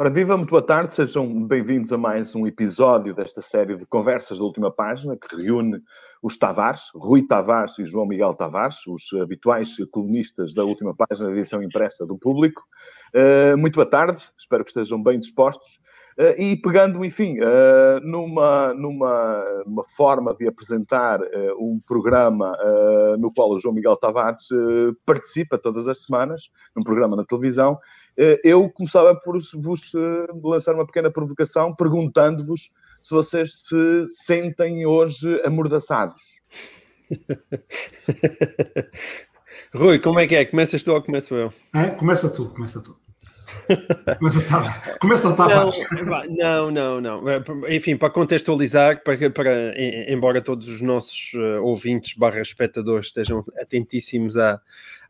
Ora, viva, muito boa tarde, sejam bem-vindos a mais um episódio desta série de conversas da última página, que reúne os Tavares, Rui Tavares e João Miguel Tavares, os habituais colunistas da última página da edição impressa do público. Uh, muito boa tarde, espero que estejam bem dispostos. Uh, e pegando, enfim, uh, numa, numa, forma de apresentar um programa no qual o João Miguel Tavares participa todas as semanas, num programa na televisão, eh, eu começava por vos eh, lançar uma pequena provocação, perguntando-vos se vocês se sentem hoje amordaçados. Rui, como é que é? Começas tu ou começo eu? É, começa tu, começa tu. Começa, começa Tavares. Não, não, não, não. Enfim, para contextualizar, para, para, embora todos os nossos uh, ouvintes barra espectadores estejam atentíssimos à,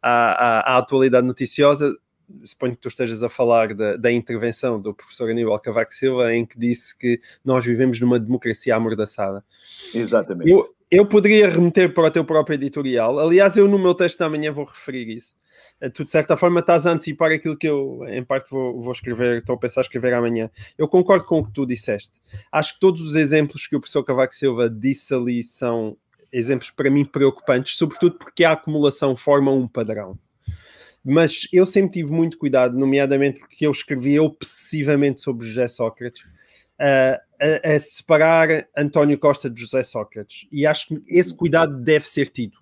à, à, à atualidade noticiosa, suponho que tu estejas a falar da, da, intervenção do professor Aníbal Cavaco Silva, em que disse que nós vivemos numa democracia amordaçada. Exatamente. Eu, eu poderia remeter para o teu próprio editorial. Aliás, eu no meu texto da manhã vou referir isso. Eh, tu, de certa forma, estás a antecipar aquilo que eu, em parte, vou, vou escrever, estou a pensar escrever amanhã. Eu concordo com o que tu disseste. Acho que todos os exemplos que o professor Cavaco Silva disse ali são exemplos, para mim, preocupantes, sobretudo porque a acumulação forma um padrão mas eu sempre tive muito cuidado, nomeadamente porque eu escrevia obsessivamente sobre José Sócrates, uh, a, a, separar António Costa de José Sócrates. E acho que esse cuidado deve ser tido.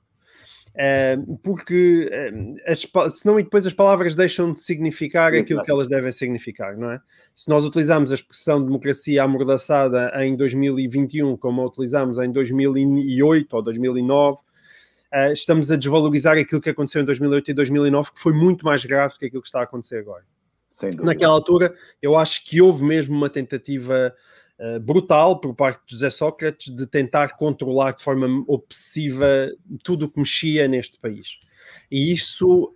Uh, porque uh, as, senão e depois as palavras deixam de significar Exato. aquilo que elas devem significar, não é? Se nós utilizamos a expressão democracia amordaçada em 2021 como a utilizamos em 2008 ou 2009, uh, estamos a desvalorizar aquilo que aconteceu em 2008 e 2009, que foi muito mais grave do que aquilo que está a acontecer agora. Naquela altura, eu acho que houve mesmo uma tentativa uh, brutal por parte de José Sócrates de tentar controlar de forma obsessiva tudo o que mexia neste país. E isso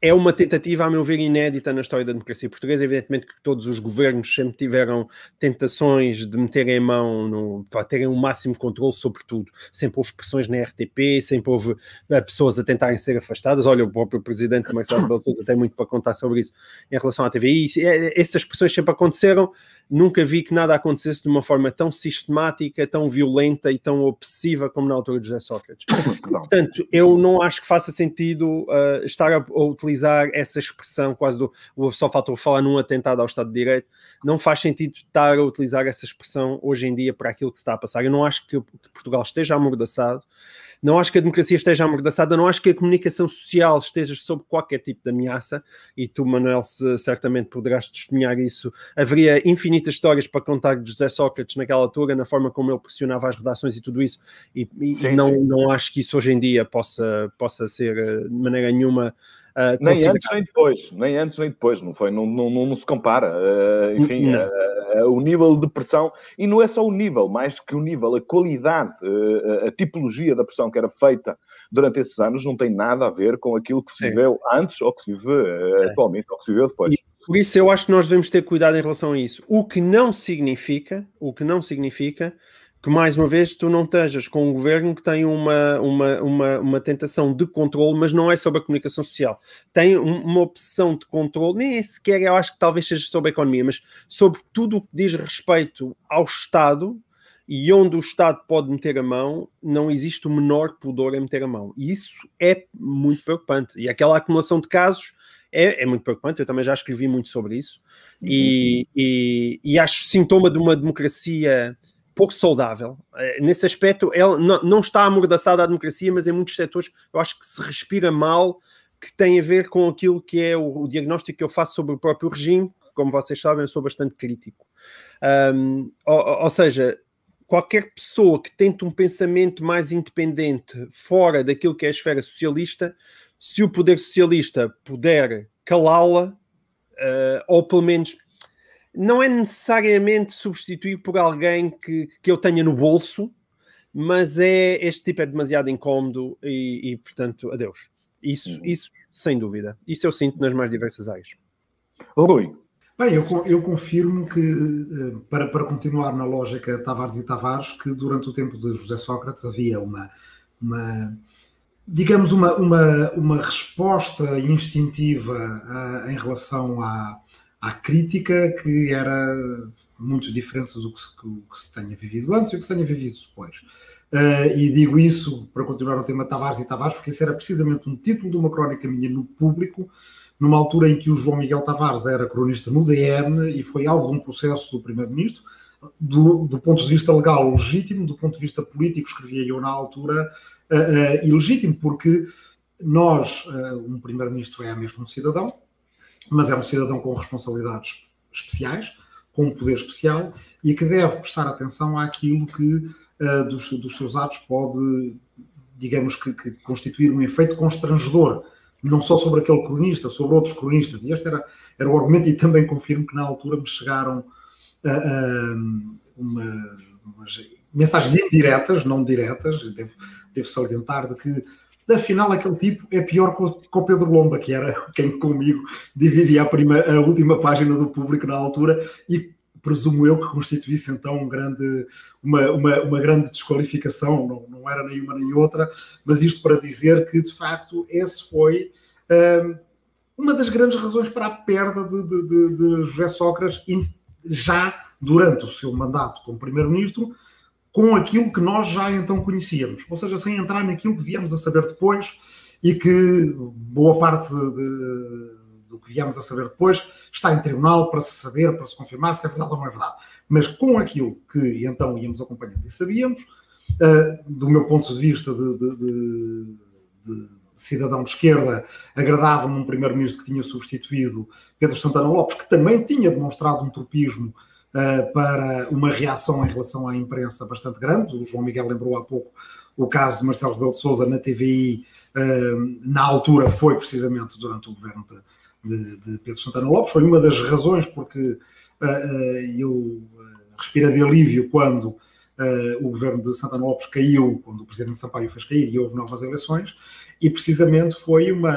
é uma tentativa, a meu ver, inédita na história da democracia portuguesa. Evidentemente que todos os governos sempre tiveram tentações de meterem mão no, para terem o um máximo controle sobre tudo. Sempre houve pressões na RTP, sempre houve uh, pessoas a tentarem ser afastadas. Olha, o próprio presidente Marcelo Rebelo Sousa tem muito para contar sobre isso em relação à TVI. E, é, essas pressões sempre aconteceram. Nunca vi que nada acontecesse de uma forma tão sistemática, tão violenta e tão obsessiva como na altura de José Sócrates. Portanto, eu não acho que faça sentido uh, estar a, a utilizar utilizar essa expressão quase do só faltou falar num atentado ao Estado de Direito, não faz sentido estar a utilizar essa expressão hoje em dia para aquilo que se está a passar. Eu não acho que, Portugal esteja amordaçado, não acho que a democracia esteja amordaçada, não acho que a comunicação social esteja sob qualquer tipo de ameaça, e tu, Manuel, certamente poderás testemunhar isso. Haveria infinitas histórias para contar de José Sócrates naquela altura, na forma como ele pressionava as redações e tudo isso, e, e sim, não, sim. não acho que isso hoje em dia possa, possa ser eh, de maneira nenhuma Uh, nem antes nem depois, nem antes nem depois, não foi? Não, não, não, não se compara. Uh, enfim, uh, o nível de pressão, e não é só o nível, mais que o nível, a qualidade, a tipologia da pressão que era feita durante esses anos não tem nada a ver com aquilo que se viveu antes ou que se vive é. atualmente ou que se viveu depois. E por isso eu acho que nós devemos ter cuidado em relação a isso. O que não significa, o que não significa que mais uma vez tu não estejas com um governo que tem uma, uma, uma, uma tentação de controle, mas não é sobre a comunicação social. Tem uma opção de controle, nem sequer eu acho que talvez seja sobre a economia, mas sobre tudo o que diz respeito ao Estado e onde o Estado pode meter a mão, não existe o menor pudor em meter a mão. E isso é muito preocupante. E aquela acumulação de casos é, é muito preocupante. Eu também já escrevi muito sobre isso. Uhum. E, e, e acho sintoma de uma democracia pouco saudável. Eh, nesse aspecto, ela não, está amordaçada a democracia, mas em muitos setores eu acho que se respira mal, que tem a ver com aquilo que é o, o diagnóstico que eu faço sobre o próprio regime. Como vocês sabem, eu sou bastante crítico. Um, ou, ou seja, qualquer pessoa que tente um pensamento mais independente fora daquilo que é a esfera socialista, se o poder socialista puder calá-la, uh, ou pelo menos não é necessariamente substituir por alguém que, que eu tenha no bolso, mas é este tipo é demasiado incómodo e, e portanto, adeus. Isso, uhum. isso, sem dúvida. Isso eu sinto nas mais diversas áreas. Rui. Bem, eu, eu confirmo que, eh, para, para continuar na lógica Tavares e Tavares, que durante o tempo de José Sócrates havia uma, uma digamos, uma, uma, uma resposta instintiva uh, em relação à, à crítica que era muito diferente do que se, que se tenha vivido antes e do que se tenha vivido depois. Uh, e digo isso para continuar o tema Tavares e Tavares, porque esse era precisamente um título de uma crónica minha no público, numa altura em que o João Miguel Tavares era cronista no DN e foi alvo de um processo do Primeiro-Ministro, do, do, ponto de vista legal legítimo, do ponto de vista político, escrevia eu na altura, uh, uh, ilegítimo, porque nós, um Primeiro-Ministro é mesmo um cidadão, mas é um cidadão com responsabilidades especiais, com um poder especial e que deve prestar atenção àquilo que uh, dos, dos, seus atos pode, digamos que, que, constituir um efeito constrangedor, não só sobre aquele cronista, sobre outros cronistas. E este era, era o argumento, e também confirmo que na altura me chegaram uh, uh, uma, umas mensagens indiretas, não diretas, devo, devo salientar, de que afinal aquele tipo é pior que o, Pedro Lomba, que era quem comigo dividia a, a última página do público na altura e presumo eu que constituísse então um grande, uma, uma, uma grande desqualificação, não, não, era nenhuma nem outra, mas isto para dizer que de facto esse foi um, uma das grandes razões para a perda de, de, de, de José Sócrates já durante o seu mandato como primeiro-ministro, com aquilo que nós já então conhecíamos, ou seja, sem entrar naquilo que viemos a saber depois e que boa parte de, do que viemos a saber depois, está em tribunal para se saber, para se confirmar se é verdade ou não é verdade. Mas com aquilo que então íamos acompanhando e sabíamos, uh, do meu ponto de vista de, de, de, de cidadão de esquerda, agradava-me um primeiro-ministro que tinha substituído Pedro Santana Lopes, que também tinha demonstrado um tropismo uh, para uma reação em relação à imprensa bastante grande. O João Miguel lembrou há pouco o caso de Marcelo Rebelo de Sousa na TVI, uh, eh, na altura foi precisamente durante o governo de, de, de, Pedro Santana Lopes. Foi uma das razões porque uh, uh, eu respira de alívio quando uh, o governo de Santana Lopes caiu, quando o presidente Sampaio fez cair e houve novas eleições, e precisamente foi uma,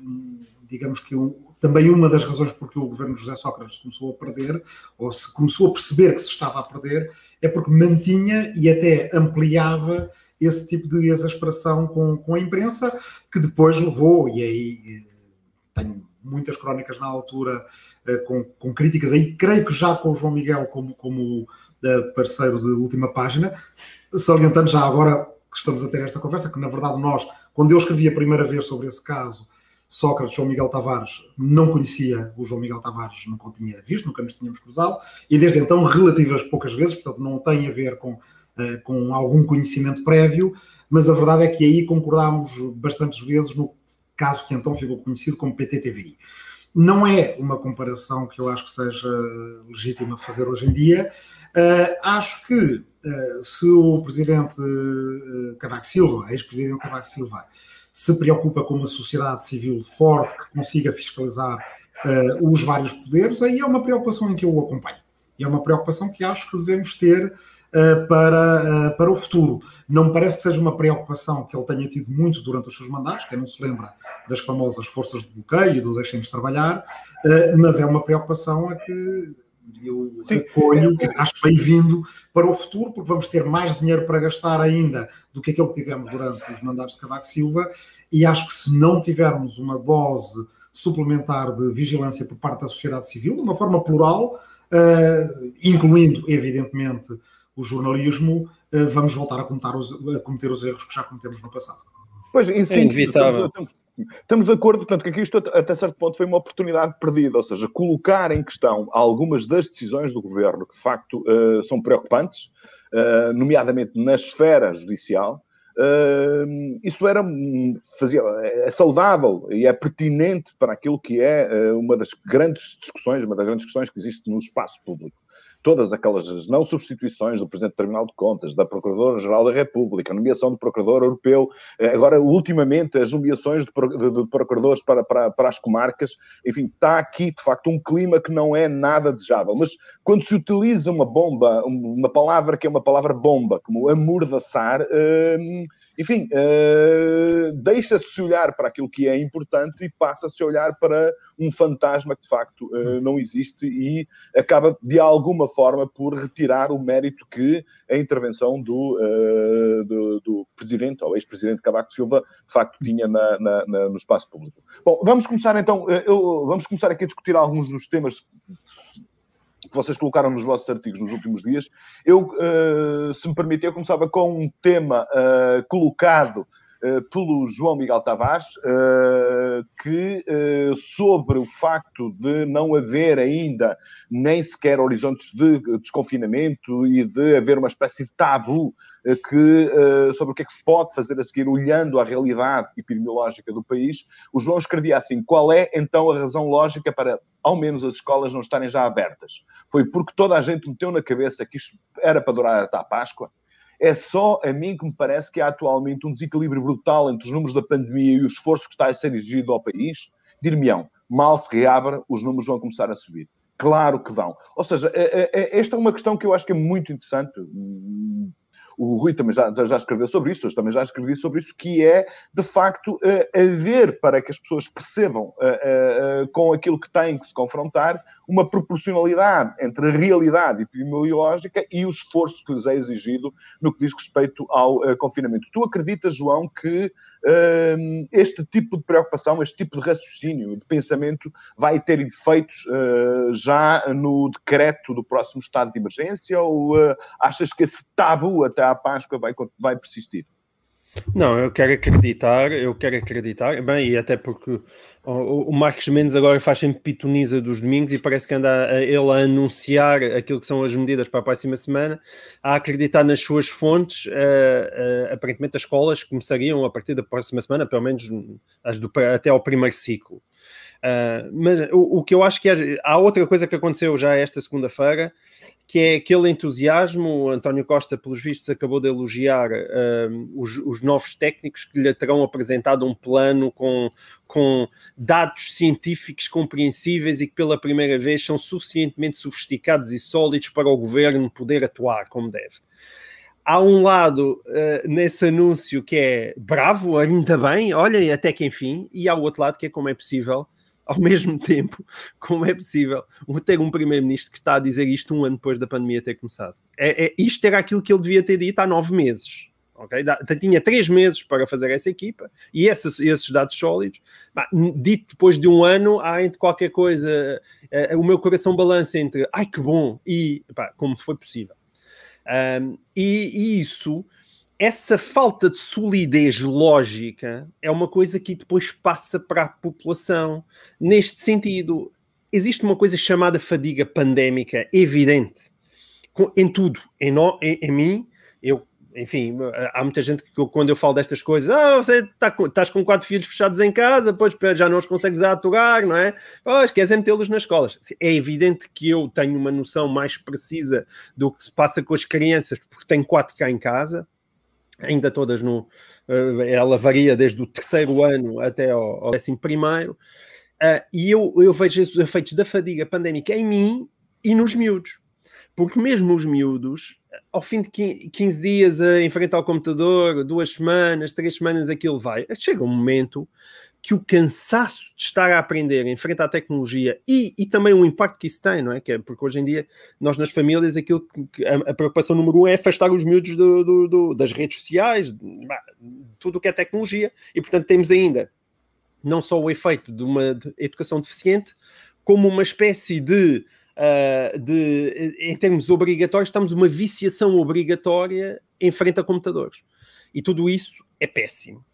um, digamos que um, também uma das razões porque o governo José Sócrates começou a perder, ou se começou a perceber que se estava a perder, é porque mantinha e até ampliava esse tipo de exasperação com, com a imprensa, que depois levou, e aí tenho muitas crónicas na altura uh, com, com, críticas, aí creio que já com o João Miguel como, como uh, parceiro de última página, salientando já agora que estamos a ter esta conversa, que na verdade nós, quando eu escrevi a primeira vez sobre esse caso, Sócrates, João Miguel Tavares, não conhecia o João Miguel Tavares, nunca o tinha visto, nunca nos tínhamos cruzado, e desde então, relativas poucas vezes, portanto não tem a ver com, uh, com algum conhecimento prévio, mas a verdade é que aí concordámos bastantes vezes no caso que então ficou conhecido como PTTVI. Não é uma comparação que eu acho que seja legítima fazer hoje em dia. Uh, acho que uh, se o presidente Cavaco Silva, ex-presidente Cavaco Silva, se preocupa com uma sociedade civil forte que consiga fiscalizar os vários poderes, aí é uma preocupação em que eu o acompanho. E é uma preocupação que acho que devemos ter uh, para, uh, para o futuro. Não me parece que seja uma preocupação que ele tenha tido muito durante os seus mandatos, quem não se lembra das famosas forças de bloqueio e do deixem-nos trabalhar, uh, mas é uma preocupação a que eu Sim. acolho, acho bem-vindo para o futuro, porque vamos ter mais dinheiro para gastar ainda do que aquele que tivemos durante os mandatos de Cavaco Silva, e acho que se não tivermos uma dose suplementar de vigilância por parte da sociedade civil, de uma forma plural, uh, incluindo, evidentemente, o jornalismo, uh, vamos voltar a cometer, os, a cometer os erros que já cometemos no passado. Pois, em é inevitável. Estamos, estamos, de acordo, portanto, que aqui isto até certo ponto foi uma oportunidade perdida, ou seja, colocar em questão algumas das decisões do governo que de facto uh, são preocupantes, uh, nomeadamente na esfera judicial, Uh, isso era fazia, é saudável e é pertinente para aquilo que é uh, uma das grandes discussões, uma das grandes questões que existe no espaço público todas aquelas não substituições do Presidente do Tribunal de Contas, da Procuradora-Geral da República, a nomeação do Procurador Europeu, eh, agora, ultimamente, as nomeações de, Procuradores para, para, para as comarcas, enfim, está aqui, de facto, um clima que não é nada desejável. Mas quando se utiliza uma bomba, uma palavra que é uma palavra bomba, como amordaçar, hum, enfim, uh, deixa-se olhar para aquilo que é importante e passa-se a olhar para um fantasma que de facto uh, não existe e acaba de alguma forma por retirar o mérito que a intervenção do, uh, do, do presidente ou ex-presidente Cavaco Silva de facto tinha na, na, na, no espaço público. Bom, vamos começar então, eu, vamos começar aqui a discutir alguns dos temas que vocês colocaram nos vossos artigos nos últimos dias. Eu, uh, se me permitir, eu começava com um tema uh, colocado pelo João Miguel Tavares, que sobre o facto de não haver ainda nem sequer horizontes de desconfinamento e de haver uma espécie de tabu que, sobre o que é que se pode fazer a seguir, olhando a realidade epidemiológica do país, o João escrevia assim: qual é então a razão lógica para ao menos as escolas não estarem já abertas. Foi porque toda a gente meteu na cabeça que isto era para durar até a Páscoa. É só a mim que me parece que há atualmente um desequilíbrio brutal entre os números da pandemia e o esforço que está a ser exigido ao país. Dir-me-ão, mal se reabra, os números vão começar a subir. Claro que vão. Ou seja, é, é, é, esta é uma questão que eu acho que é muito interessante o Rui também já, já, escreveu sobre isso, eu também já escrevi sobre isso, que é, de facto, uh, haver para que as pessoas percebam uh, uh, com aquilo que têm que se confrontar uma proporcionalidade entre a realidade epidemiológica e o esforço que lhes é exigido no que diz respeito ao confinamento. Tu acreditas, João, que este tipo de preocupação, este tipo de raciocínio, de pensamento, vai ter efeitos já no decreto do próximo estado de emergência ou achas que esse tabu até à Páscoa vai, vai persistir? Não, eu quero acreditar, eu quero acreditar, bem, e até porque o, Marcos Mendes agora faz sempre pitoniza dos domingos e parece que anda a, ele a anunciar aquilo que são as medidas para a próxima semana, a acreditar nas suas fontes, uh, uh, aparentemente as escolas começariam a partir da próxima semana, pelo menos do, até ao primeiro ciclo. Uh, mas o, o, que eu acho que é, há outra coisa que aconteceu já esta segunda-feira, que é aquele entusiasmo. O António Costa, pelos vistos, acabou de elogiar uh, os, os, novos técnicos que lhe terão apresentado um plano com, com dados científicos compreensíveis e que pela primeira vez são suficientemente sofisticados e sólidos para o governo poder atuar como deve há um lado uh, nesse anúncio que é bravo, ainda bem, olha, até que enfim, e há o outro lado que é como é possível ao mesmo tempo, como é possível ter um primeiro-ministro que está a dizer isto um ano depois da pandemia ter começado? É, é, isto era aquilo que ele devia ter dito há nove meses. Okay? Tinha três meses para fazer essa equipa e esses, esses dados sólidos. Bah, dito depois de um ano, há entre qualquer coisa, uh, o meu coração balança entre ai que bom e pá, como foi possível. Um, e, e isso essa falta de solidez lógica é uma coisa que depois passa para a população. Neste sentido, existe uma coisa chamada fadiga pandémica evidente em tudo, em, no, em, em mim. Eu, enfim, há muita gente que quando eu falo destas coisas, ah, você com, estás com quatro filhos fechados em casa, depois já não os consegues aturar, não é? Pois, queres é metê-los nas escolas. É evidente que eu tenho uma noção mais precisa do que se passa com as crianças, porque tenho quatro cá em casa, ainda todas no. Eh, ela varia desde o terceiro ano até ao, ao décimo primeiro. Uh, e eu, eu vejo esses efeitos da fadiga pandémica em mim e nos miúdos. Porque mesmo os miúdos, ao fim de 15 dias a enfrentar o computador, duas semanas, três semanas, aquilo vai. Chega um momento que o cansaço de estar a aprender em frente à tecnologia e, e também o impacto que isso tem, não é? Que é porque hoje em dia nós nas famílias aquilo que a, a preocupação número um é afastar os miúdos do, do, do, das redes sociais, de, tudo o que é tecnologia, e portanto temos ainda não só o efeito de uma educação deficiente, como uma espécie de, uh, de em termos obrigatórios, estamos uma viciação obrigatória em frente a computadores. E tudo isso é péssimo.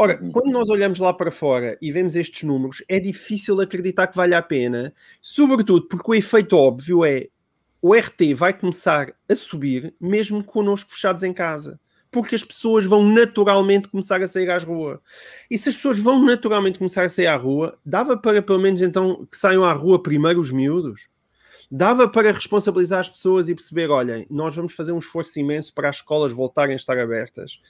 Ora, uhum. quando nós olhamos lá para fora e vemos estes números, é difícil acreditar que vale a pena, sobretudo porque o efeito óbvio é o RT vai começar a subir mesmo connosco fechados em casa. Porque as pessoas vão naturalmente começar a sair às ruas. E se as pessoas vão naturalmente começar a sair à rua, dava para pelo menos então que saiam à rua primeiro os miúdos? Dava para responsabilizar as pessoas e perceber: olhem, nós vamos fazer um esforço imenso para as escolas voltarem a estar abertas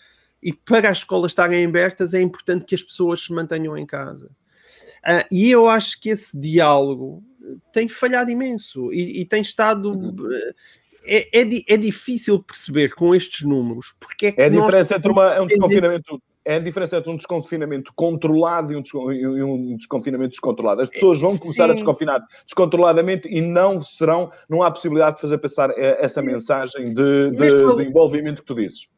e para as escolas estarem abertas é importante que as pessoas se mantenham em casa. Uh, e eu acho que esse diálogo tem falhado imenso e, e tem estado. Uhum. é, é, é, difícil perceber com estes números porque é que. É a diferença entre uma, é um desconfinamento. É a diferença entre um desconfinamento controlado e um, um desconfinamento descontrolado. As pessoas vão começar Sim. a desconfinar descontroladamente e não serão, não há possibilidade de fazer passar eh, essa mensagem de, de, de envolvimento que tu dizes.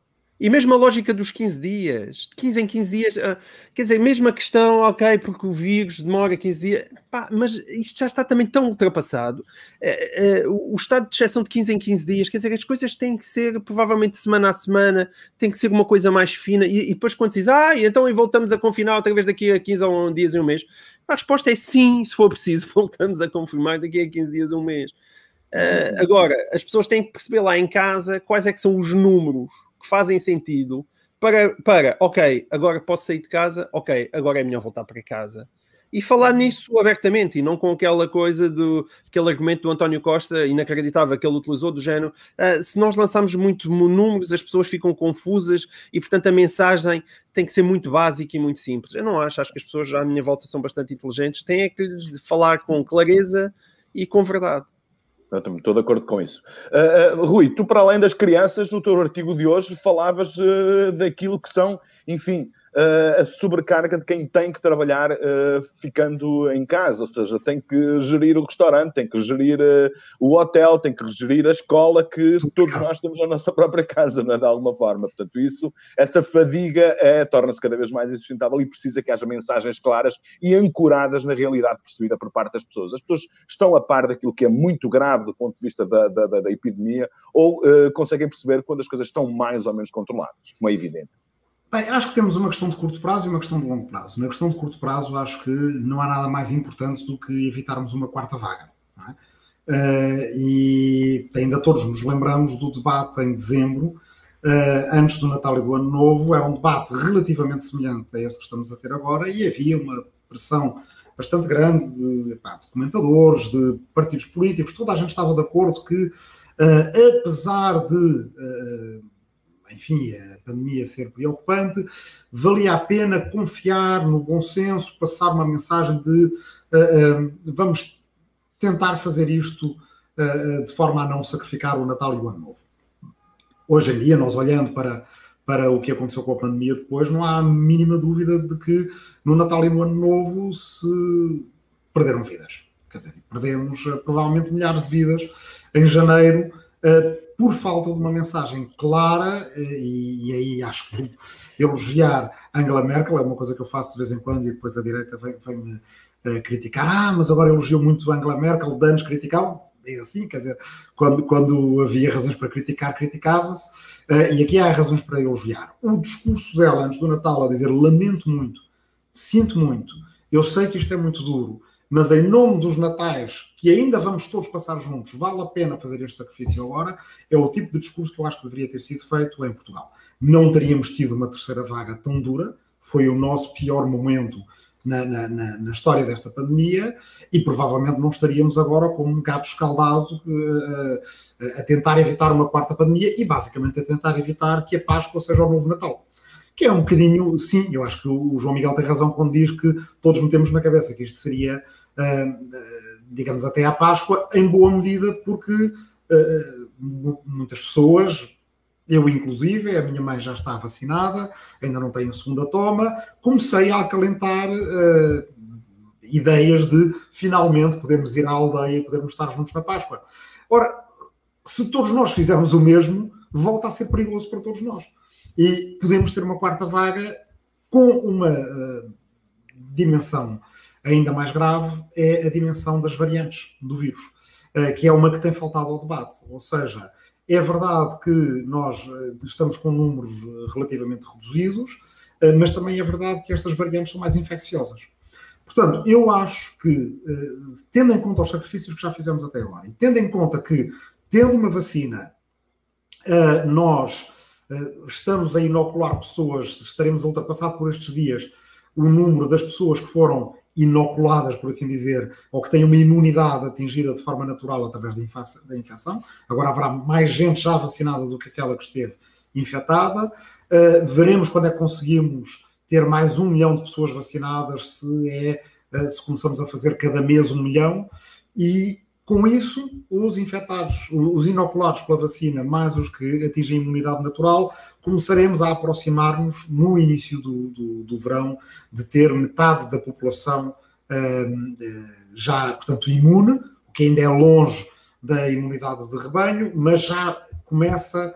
E mesmo a lógica dos 15 dias, de 15 em 15 dias, uh, quer dizer, mesmo a questão, ok, porque o vírus demora 15 dias, pá, mas isto já está também tão ultrapassado. Uh, uh, o estado de exceção de 15 em 15 dias, quer dizer, as coisas têm que ser provavelmente semana a semana, tem que ser uma coisa mais fina. E, e depois, quando se diz, ah, então e voltamos a confinar outra vez daqui a 15 ou um dias e um mês, a resposta é sim, se for preciso, voltamos a confirmar daqui a 15 dias um mês. agora, as pessoas têm que perceber lá em casa quais é que são os números que fazem sentido para, para, ok, agora posso sair de casa, ok, agora é melhor voltar para casa. E falar nisso abertamente e não com aquela coisa do aquele argumento do António Costa inacreditável que ele utilizou do género. Uh, se nós lançarmos muitos números, as pessoas ficam confusas e, portanto, a mensagem tem que ser muito básica e muito simples. Eu não acho, acho que as pessoas à minha volta são bastante inteligentes, têm é que lhes falar com clareza e com verdade. Estou de acordo com isso. Uh, uh, Rui, tu, para além das crianças, no teu artigo de hoje falavas uh, daquilo que são, enfim, a sobrecarga de quem tem que trabalhar uh, ficando em casa, ou seja, tem que gerir o restaurante, tem que gerir uh, o hotel, tem que gerir a escola que todos nós temos na nossa própria casa, não é? de alguma forma. Portanto, isso, essa fadiga é, torna-se cada vez mais insustentável e precisa que haja mensagens claras e ancoradas na realidade percebida por parte das pessoas. As pessoas estão a par daquilo que é muito grave do ponto de vista da, da, da, da epidemia ou conseguem perceber quando as coisas estão mais ou menos controladas, como é evidente. Bem, acho que temos uma questão de curto prazo e uma questão de longo prazo. Na questão de curto prazo, acho que não há nada mais importante do que evitarmos uma quarta vaga. É? Uh, e ainda todos nos lembramos do debate em dezembro, uh, antes do Natal e do Ano Novo. Era um debate relativamente semelhante a este que estamos a ter agora e havia uma pressão bastante grande de, pá, de comentadores, de partidos políticos. Toda a gente estava de acordo que, uh, apesar de enfim, a pandemia ser preocupante, valia a pena confiar no bom senso, passar uma mensagem de uh, vamos tentar fazer isto uh, de forma a não sacrificar o Natal e o Ano Novo. Hoje em dia, nós olhando para, para o que aconteceu com a pandemia depois, não há a mínima dúvida de que no Natal e no Ano Novo se perderam vidas. Quer dizer, perdemos provavelmente milhares de vidas em janeiro por falta de uma mensagem clara, eh, e, e aí acho que elogiar Angela Merkel é uma coisa que eu faço de vez em quando e depois a direita vem-me vem uh, criticar. Ah, mas agora elogiou muito Angela Merkel, de anos criticavam. É assim, quer dizer, quando, quando havia razões para criticar, criticava-se. Uh, e aqui há razões para elogiar. O discurso dela antes do Natal a dizer lamento muito, sinto muito, eu sei que isto é muito duro, mas em nome dos natais, que ainda vamos todos passar juntos, vale a pena fazer este sacrifício agora, é o tipo de discurso que eu acho que deveria ter sido feito em Portugal. Não teríamos tido uma terceira vaga tão dura, foi o nosso pior momento na, na, na, história desta pandemia e provavelmente não estaríamos agora como um gato escaldado uh, a tentar evitar uma quarta pandemia e basicamente a tentar evitar que a Páscoa seja o novo Natal que é um bocadinho, sim, eu acho que o João Miguel tem razão quando diz que todos metemos na cabeça que isto seria digamos, até à Páscoa, em boa medida, porque ah, muitas pessoas, eu inclusive, a minha mãe já está vacinada, ainda não tem a segunda toma, comecei a acalentar ideias de finalmente podermos ir à aldeia podermos estar juntos na Páscoa. Ora, se todos nós fizermos o mesmo, volta a ser perigoso para todos nós. E podemos ter uma quarta vaga com uma uh, dimensão ainda mais grave é a dimensão das variantes do vírus, eh, que é uma que tem faltado ao debate. Ou seja, é verdade que nós eh, estamos com números eh, relativamente reduzidos, mas também é verdade que estas variantes são mais infecciosas. Portanto, eu acho que, tendo em conta os sacrifícios que já fizemos até agora, e tendo em conta que, tendo uma vacina, nós estamos a inocular pessoas, estaremos a ultrapassar por estes dias o número das pessoas que foram inoculadas, por assim dizer, ou que têm uma imunidade atingida de forma natural através da infecção. Agora haverá mais gente já vacinada do que aquela que esteve infectada. Uh, veremos quando é que conseguimos ter mais um milhão de pessoas vacinadas, se é uh, se começamos a fazer cada mês um milhão. E Com isso, os infectados, os inoculados pela vacina, mais os que atingem a imunidade natural, começaremos a aproximar-nos no início do, do, do, verão de ter metade da população hum, eh, já, portanto, imune, o que ainda é longe da imunidade de rebanho, mas já começa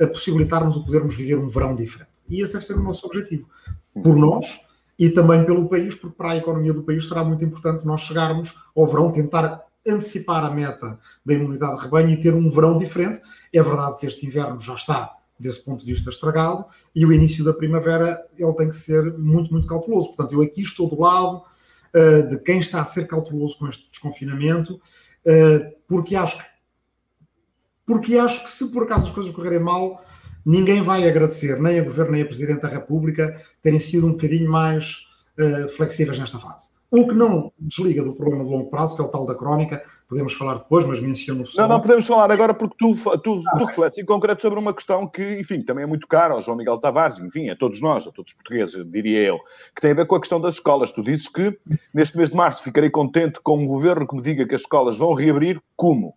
a possibilitar-nos o podermos viver um verão diferente. E esse deve ser o nosso objetivo. Por nós e também pelo país, porque para a economia do país será muito importante nós chegarmos ao verão, tentar antecipar a meta da imunidade de rebanho e ter um verão diferente. É verdade que este inverno já está, desse ponto de vista, estragado e o início da primavera ele tem que ser muito, muito cauteloso. Portanto, eu aqui estou do lado uh, de quem está a ser cauteloso com este desconfinamento, uh, porque acho que porque acho que se por acaso as coisas correrem mal, ninguém vai agradecer, nem a Governo nem a Presidente da República, terem sido um bocadinho mais uh, flexíveis nesta fase. O que não desliga do problema de longo prazo, que é o tal da crónica, podemos falar depois, mas menciono só. Não, não podemos falar agora porque tu, tu, ah. tu refletes em concreto sobre uma questão que, enfim, também é muito cara ao João Miguel Tavares, enfim, a todos nós, a todos os portugueses, diria eu, que tem a ver com a questão das escolas. Tu dizes que neste mês de março ficarei contente com um governo que me diga que as escolas vão reabrir. Como?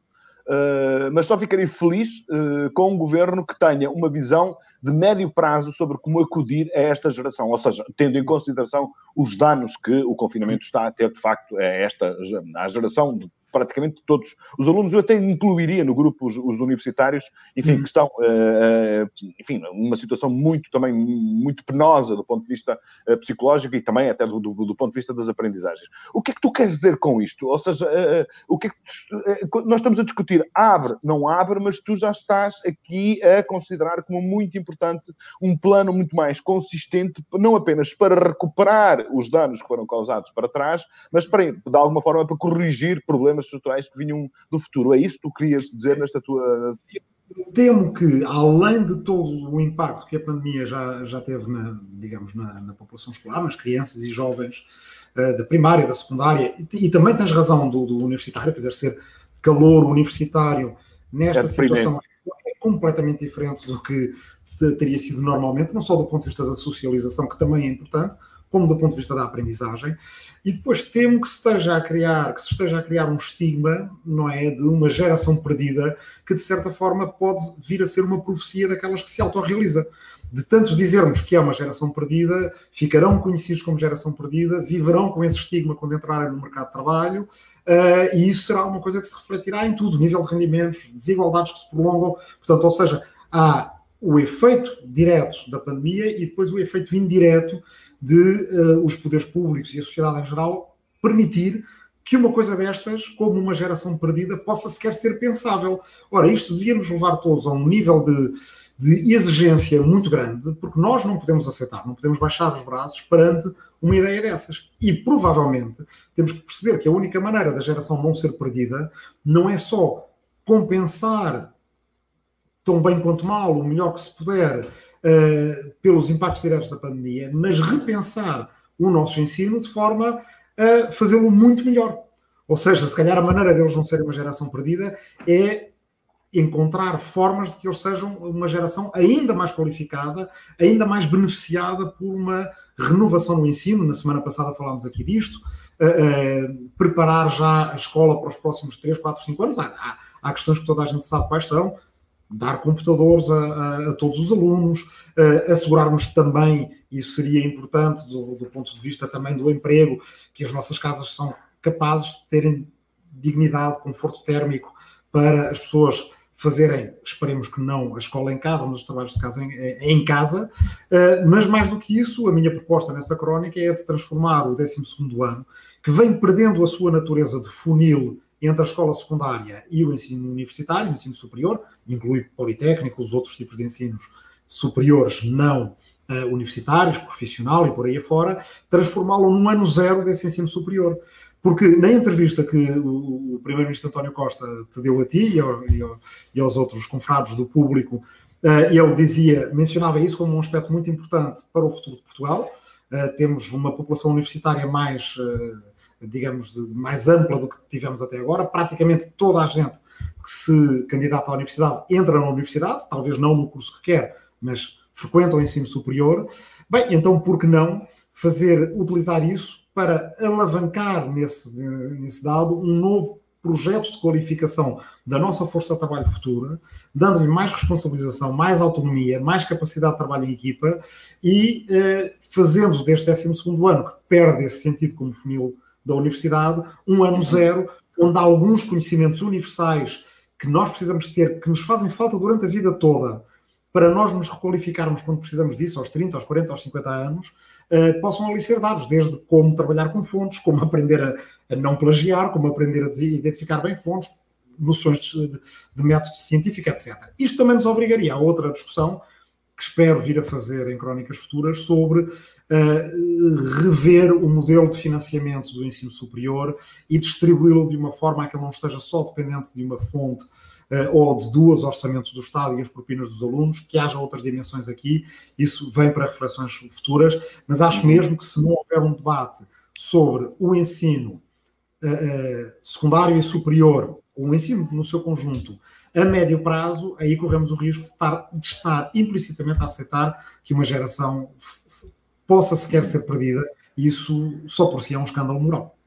Uh, mas só ficarei feliz uh, com um governo que tenha uma visão de médio prazo sobre como acudir a esta geração, ou seja, tendo em consideração os danos que o confinamento está a ter, de facto, a esta a geração de praticamente todos os alunos, eu até incluiria no grupo os, os universitários, enfim, uhum. que estão, uh, enfim, numa situação muito, também, muito penosa do ponto de vista uh, psicológico e também até do, do, do, ponto de vista das aprendizagens. O que é que tu queres dizer com isto? Ou seja, uh, o que é que tu, nós estamos a discutir abre, não abre, mas tu já estás aqui a considerar como muito importante um plano muito mais consistente, não apenas para recuperar os danos que foram causados para trás, mas para, de alguma forma, para corrigir problemas estruturais que vinham do futuro. É isso que tu querias dizer nesta tua. Temo que, além de todo o impacto que a pandemia já, já teve, na, digamos, na, na população escolar, nas crianças e jovens uh, da primária, da secundária, e, e, também tens razão do, do universitário, quer dizer, ser calor universitário nesta é situação é completamente diferente do que teria sido normalmente, não só do ponto de vista da socialização, que também é importante, como do ponto de vista da aprendizagem. E depois temo que se esteja a criar, que se esteja a criar um estigma, não é, de uma geração perdida que de certa forma pode vir a ser uma profecia daquelas que se autorrealiza. De tanto dizermos que é uma geração perdida, ficarão conhecidos como geração perdida, viverão com esse estigma quando entrarem no mercado de trabalho, uh, e isso será uma coisa que se refletirá em tudo, nível de rendimentos, desigualdades que se prolongam, portanto, ou seja, há o efeito direto da pandemia e depois o efeito indireto de uh, os poderes públicos e a sociedade em geral permitir que uma coisa destas, como uma geração perdida, possa sequer ser pensável. Ora, isto devia nos levar todos a um nível de, de exigência muito grande, porque nós não podemos aceitar, não podemos baixar os braços perante uma ideia dessas. E provavelmente temos que perceber que a única maneira da geração não ser perdida não é só compensar tão bem quanto mal, o melhor que se puder, uh, pelos impactos diretos da pandemia, mas repensar o nosso ensino de forma a fazê-lo muito melhor. Ou seja, se calhar a maneira deles não serem uma geração perdida é encontrar formas de que eles sejam uma geração ainda mais qualificada, ainda mais beneficiada por uma renovação no ensino. Na semana passada falámos aqui disto. Uh, uh, preparar já a escola para os próximos 3, 4, 5 anos. Há, há, há, questões que toda a gente sabe quais são dar computadores a, a, a todos os alunos, uh, assegurarmos também, isso seria importante do, do, ponto de vista também do emprego, que as nossas casas são capazes de terem dignidade, conforto térmico para as pessoas fazerem, esperemos que não a escola em casa, mas os trabalhos de casa em, em casa. Uh, mas mais do que isso, a minha proposta nessa crónica é de transformar o 12 ano, que vem perdendo a sua natureza de funil entre a escola secundária e o ensino universitário, o ensino superior, inclui politécnicos, outros tipos de ensinos superiores não uh, universitários, profissional e por aí afora, transformá-lo num ano zero desse ensino superior. Porque na entrevista que o, Primeiro-Ministro António Costa te deu a ti e, ao, e, ao, e aos outros confrados do público, uh, ele dizia, mencionava isso como um aspecto muito importante para o futuro de Portugal. Uh, temos uma população universitária mais digamos, mais ampla do que tivemos até agora. Praticamente toda a gente que se candidata à universidade entra na universidade, talvez não no curso que quer, mas frequenta o ensino superior. Bem, então por que não fazer, utilizar isso para alavancar nesse, nesse dado um novo projeto de qualificação da nossa força de trabalho futura, dando-lhe mais responsabilização, mais autonomia, mais capacidade de trabalho em equipa e eh, fazendo deste 12 ano, que perde esse sentido como funil da universidade, um ano zero, onde há alguns conhecimentos universais que nós precisamos ter, que nos fazem falta durante a vida toda, para nós nos requalificarmos quando precisamos disso, aos 30, aos 40, aos 50 anos, uh, possam ali ser dados, desde como trabalhar com fontes, como aprender a, a não plagiar, como aprender a identificar bem fontes, noções de, de, método científico, etc. Isto também nos obrigaria a outra discussão, que espero vir a fazer em crónicas futuras, sobre uh, rever o modelo de financiamento do ensino superior e distribuí-lo de uma forma a que ele não esteja só dependente de uma fonte uh, ou de duas orçamentos do Estado e as propinas dos alunos, que haja outras dimensões aqui, isso vem para reflexões futuras, mas acho uhum. mesmo que se não houver um debate sobre o ensino uh, secundário e superior, o ensino no seu conjunto, a médio prazo, aí corremos o risco de estar, de estar implicitamente a aceitar que uma geração possa sequer ser perdida, e isso só por si é um escândalo moral.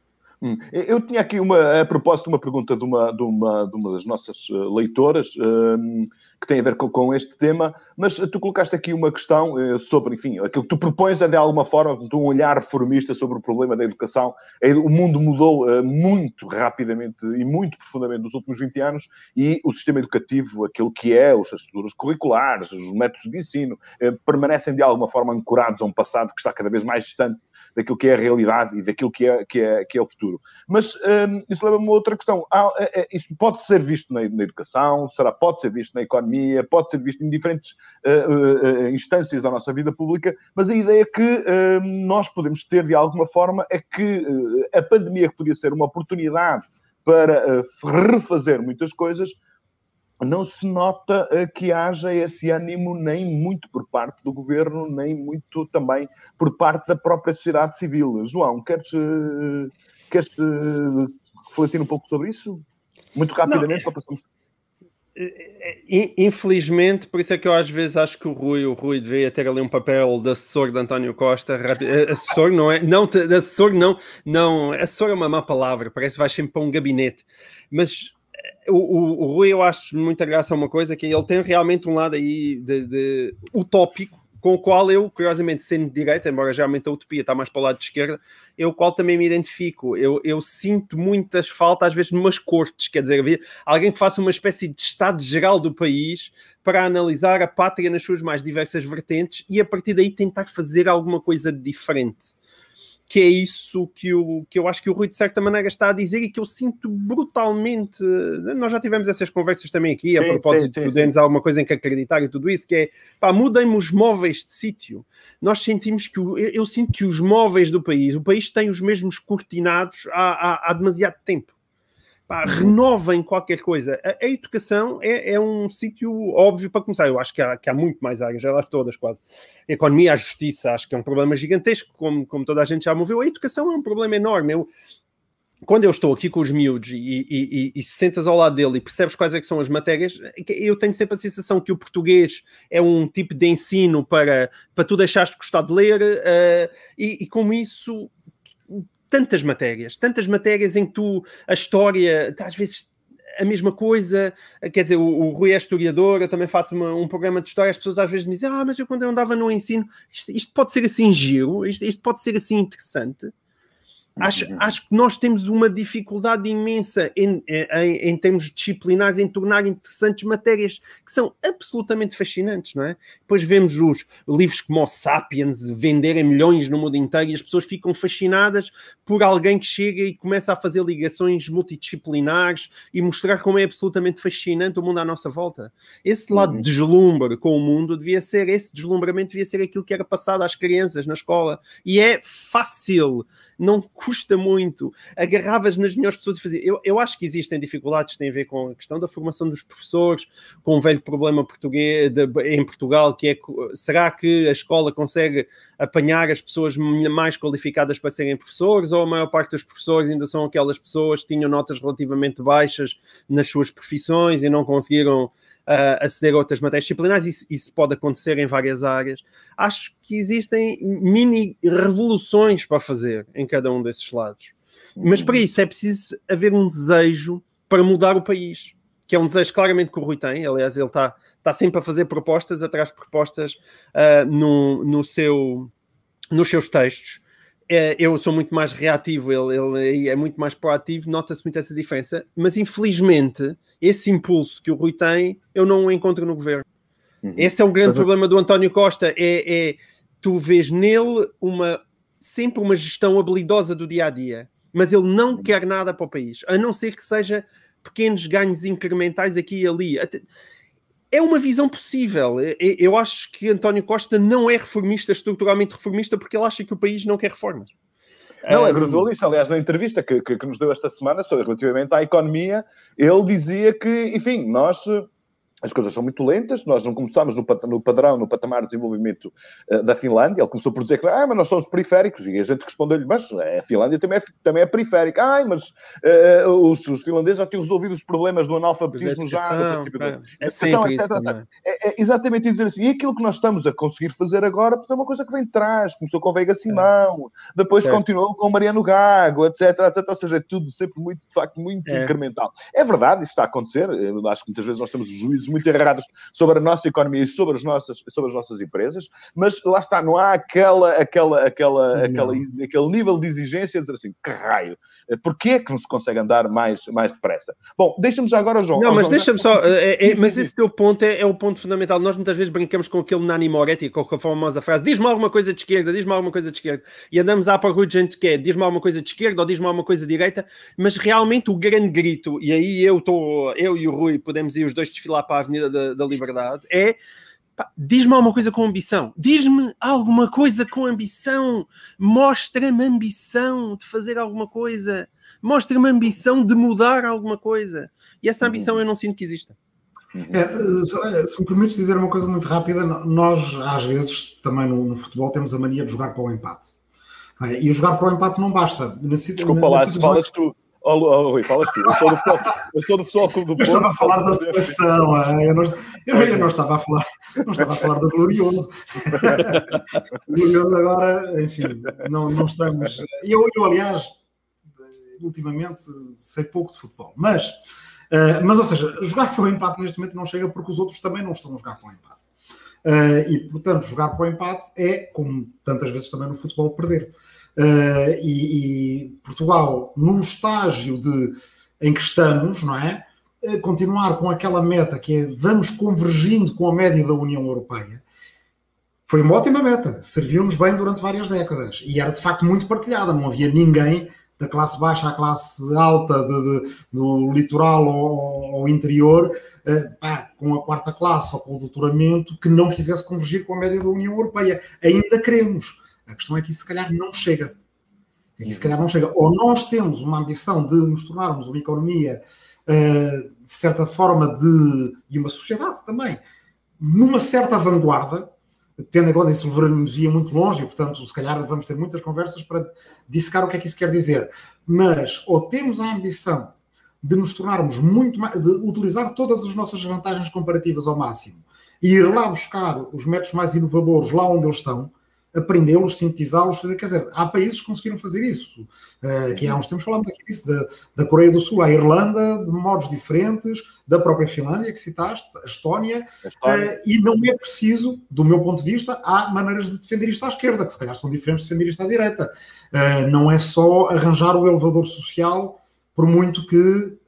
Hum. Eu tinha aqui uma, a propósito, uma pergunta de uma, de uma, de uma das nossas eh, leitoras um, que tem a ver com, com, este tema, mas tu colocaste aqui uma questão uh, sobre, enfim, aquilo que tu propões é de alguma forma um olhar reformista sobre o problema da educação. O mundo mudou uh, muito rapidamente e muito profundamente nos últimos 20 anos e o sistema educativo, aquilo que é, as estruturas curriculares, os métodos de ensino, uh, permanecem de alguma forma ancorados a um passado que está cada vez mais distante daquilo que é a realidade e daquilo que é, que é, que é o futuro. Mas um, isso leva-me a outra questão. Há, é, é, isso pode ser visto na, na, educação, será, pode ser visto na economia, pode ser visto em diferentes uh, uh, instâncias da nossa vida pública, mas a ideia que uh, nós podemos ter de alguma forma é que a pandemia que podia ser uma oportunidade para refazer muitas coisas, não se nota que haja esse ânimo nem muito por parte do governo, nem muito também por parte da própria sociedade civil. João, queres, queres refletir um pouco sobre isso? Muito rapidamente, não, para passarmos. Infelizmente, por isso é que eu às vezes acho que o Rui, o Rui devia ter ali um papel de assessor de António Costa. Assessor não é, não, assessor não, não, assessor é uma má palavra, parece que vai sempre para um gabinete, mas o, o, o, Rui, eu acho muita graça uma coisa que ele tem realmente um lado aí de, de utópico, com o qual eu, curiosamente, sendo de direita, embora geralmente a utopia está mais para o lado de esquerda, eu qual também me identifico. Eu, eu sinto muitas faltas, às vezes, numas cortes, quer dizer, alguém que faça uma espécie de estado geral do país para analisar a pátria nas suas mais diversas vertentes e a partir daí tentar fazer alguma coisa diferente que é isso que, o, que eu acho que o Rui de certa maneira está a dizer e que eu sinto brutalmente. Nós já tivemos essas conversas também aqui, sim, a propósito sim, de podermos alguma coisa em que acreditar e tudo isso, que é pá, mudem-me os móveis de sítio. Nós sentimos que eu, eu sinto que os móveis do país, o país tem os mesmos cortinados há, há, há demasiado tempo pá, renovem qualquer coisa. A, a educação é, é um sítio óbvio para começar. Eu acho que há, que há muito mais áreas, elas todas quase. A economia, a justiça, acho que é um problema gigantesco, como, como toda a gente já moveu. A educação é um problema enorme. Eu, quando eu estou aqui com os miúdos e, e, e, e sentas ao lado dele e percebes quais é são as matérias, eu tenho sempre a sensação que o português é um tipo de ensino para, para tu deixares de gostar de ler uh, e, e como isso tantas matérias, tantas matérias em que tu, a história, às vezes a mesma coisa, quer dizer, o, o Rui é historiador, eu também faço uma, um programa de história, as pessoas às vezes me dizem, ah, mas eu quando eu andava no ensino, isto, isto pode ser assim giro, isto, isto pode ser assim interessante. Acho, uhum. acho que nós temos uma dificuldade imensa em, em, em, termos disciplinares em tornar interessantes matérias que são absolutamente fascinantes, não é? Depois vemos os livros como o Sapiens venderem milhões no mundo inteiro e as pessoas ficam fascinadas por alguém que chega e começa a fazer ligações multidisciplinares e mostrar como é absolutamente fascinante o mundo à nossa volta. Esse lado uhum. de deslumbre com o mundo devia ser, esse deslumbramento devia ser aquilo que era passado às crianças na escola. E é fácil, não custa muito, agarravas nas melhores pessoas e fazia. Eu, eu acho que existem dificuldades que têm a ver com a questão da formação dos professores, com um velho problema português de, em Portugal, que é será que a escola consegue apanhar as pessoas mais qualificadas para serem professores, ou a maior parte dos professores ainda são aquelas pessoas que tinham notas relativamente baixas nas suas profissões e não conseguiram aceder a outras matérias disciplinares, isso, isso pode acontecer em várias áreas. Acho que existem mini revoluções para fazer em cada um desses lados. Mas para isso é preciso haver um desejo para mudar o país, que é um desejo claramente que o Rui tem. Aliás, ele está tá sempre a fazer propostas, atrás de propostas uh, no, no seu, nos seus textos. É, eu sou muito mais reativo, ele, ele é muito mais proativo, nota-se muito essa diferença, mas infelizmente esse impulso que o Rui tem, eu não o encontro no governo. Uhum. Esse é o grande mas, problema do António Costa, é, é tu vês nele uma sempre uma gestão habilidosa do dia a dia, mas ele não uhum. quer nada para o país, a não ser que seja pequenos ganhos incrementais aqui e ali. É uma visão possível. Eu acho que António Costa não é reformista, estruturalmente reformista, porque ele acha que o país não quer reformas. Não, é gradualista. Aliás, na entrevista que, que, que, nos deu esta semana sobre relativamente à economia, ele dizia que, enfim, nós as coisas são muito lentas, nós não começamos no, no padrão, no patamar de desenvolvimento uh, da Finlândia. Ele começou por dizer que, ah, mas nós somos periféricos. E a gente respondeu-lhe, mas eh, a Finlândia também é, também é periférica. Ah, mas uh, os, os, finlandeses já tinham resolvido os problemas do analfabetismo já. Tipo é, é, sempre etc, é, é, exatamente e dizer assim, e aquilo que nós estamos a conseguir fazer agora é uma coisa que vem de trás. Começou com Veiga Simão, depois certo. continuou com Mariano Gago, etc, etc. Ou seja, é tudo sempre muito, de facto, muito é. incremental. É verdade, isso está a acontecer. Eu acho que muitas vezes nós temos juízos muito errados sobre a nossa economia e sobre as nossas, sobre as nossas empresas, mas lá está, não há aquela, aquela, aquela, aquela, aquele nível de exigência de dizer assim, que raio, porquê que não se consegue andar mais, mais depressa? Bom, deixa-me já agora, João. Não, mas deixa-me só, é, é, mas esse teu ponto é, é, o ponto fundamental. Nós muitas vezes brincamos com aquele Nani Moretti, com a famosa frase, diz-me alguma coisa de esquerda, diz-me alguma coisa de esquerda, e andamos à procura de gente que é, diz-me alguma coisa de esquerda ou diz-me alguma coisa de direita, mas realmente o grande grito, e aí eu estou, eu e o Rui podemos ir os dois desfilar para a Avenida da da, liberdade é diz-me alguma coisa com ambição. Diz-me alguma coisa com ambição. Mostra-me ambição de fazer alguma coisa. Mostra-me ambição de mudar alguma coisa. E essa ambição eu não sinto que exista. É, olha, se me permites dizer uma coisa muito rápida, nós às vezes também no, no futebol temos a mania de jogar para o empate. É? E jogar para o empate não basta. Na, Desculpa na, lá, situações... falas tu. Oh, oh, Rui, falas tu. Eu sou do futebol, eu sou do futebol Clube do Porto. Eu estava a falar da seleção. É? Eu, não, eu, eu, não, estava a falar, não estava a falar do glorioso. glorioso agora, enfim, não, não estamos. Eu, eu, aliás, ultimamente sei pouco de futebol, mas, uh, mas ou seja, jogar para o empate neste momento não chega porque os outros também não estão a jogar para o empate. Uh, e, portanto, jogar para o empate é, como tantas vezes também no futebol, perder. Uh, e, e, Portugal, no estágio de, em que estamos, não é? Continuar com aquela meta que é vamos convergindo com a média da União Europeia, foi uma ótima meta, serviu-nos bem durante várias décadas e era de facto muito partilhada, não havia ninguém da classe baixa à classe alta, de, de, do litoral ao, ao interior, uh, pá, com a quarta classe ou com o doutoramento, que não quisesse convergir com a média da União Europeia. Ainda queremos a questão é que isso, se calhar, não chega. É que, se calhar, não chega. Ou nós temos uma ambição de nos tornarmos uma economia, uh, de certa forma, de, e uma sociedade também, numa certa vanguarda, tendo em conta isso levar-nos ia muito longe, e, portanto, se calhar vamos ter muitas conversas para dissecar o que é que isso quer dizer. Mas, ou temos a ambição de nos tornarmos muito mais, de utilizar todas as nossas vantagens comparativas ao máximo e ir lá buscar os métodos mais inovadores lá onde eles estão, aprendê-los, sintetizá-los, fazer, quer dizer, há países que conseguiram fazer isso, uh, que há uns tempos falámos aqui disso, da, da Coreia do Sul à Irlanda, de modos diferentes, da própria Finlândia, que citaste, a Estónia, a Estónia. Uh, e não é preciso, do meu ponto de vista, há maneiras de defender isto à esquerda, que se calhar são diferentes de defender isto à direita. Uh, não é só arranjar o elevador social, por muito que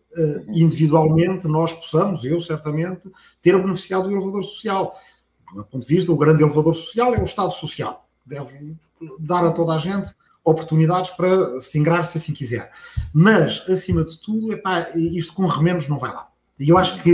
individualmente nós possamos, eu certamente, ter beneficiado do elevador social. Do meu ponto de vista, o grande elevador social é o Estado Social deve dar a toda a gente oportunidades para se ingrar se assim quiser. Mas, acima de tudo, epá, isto com remendos não vai lá. E eu acho que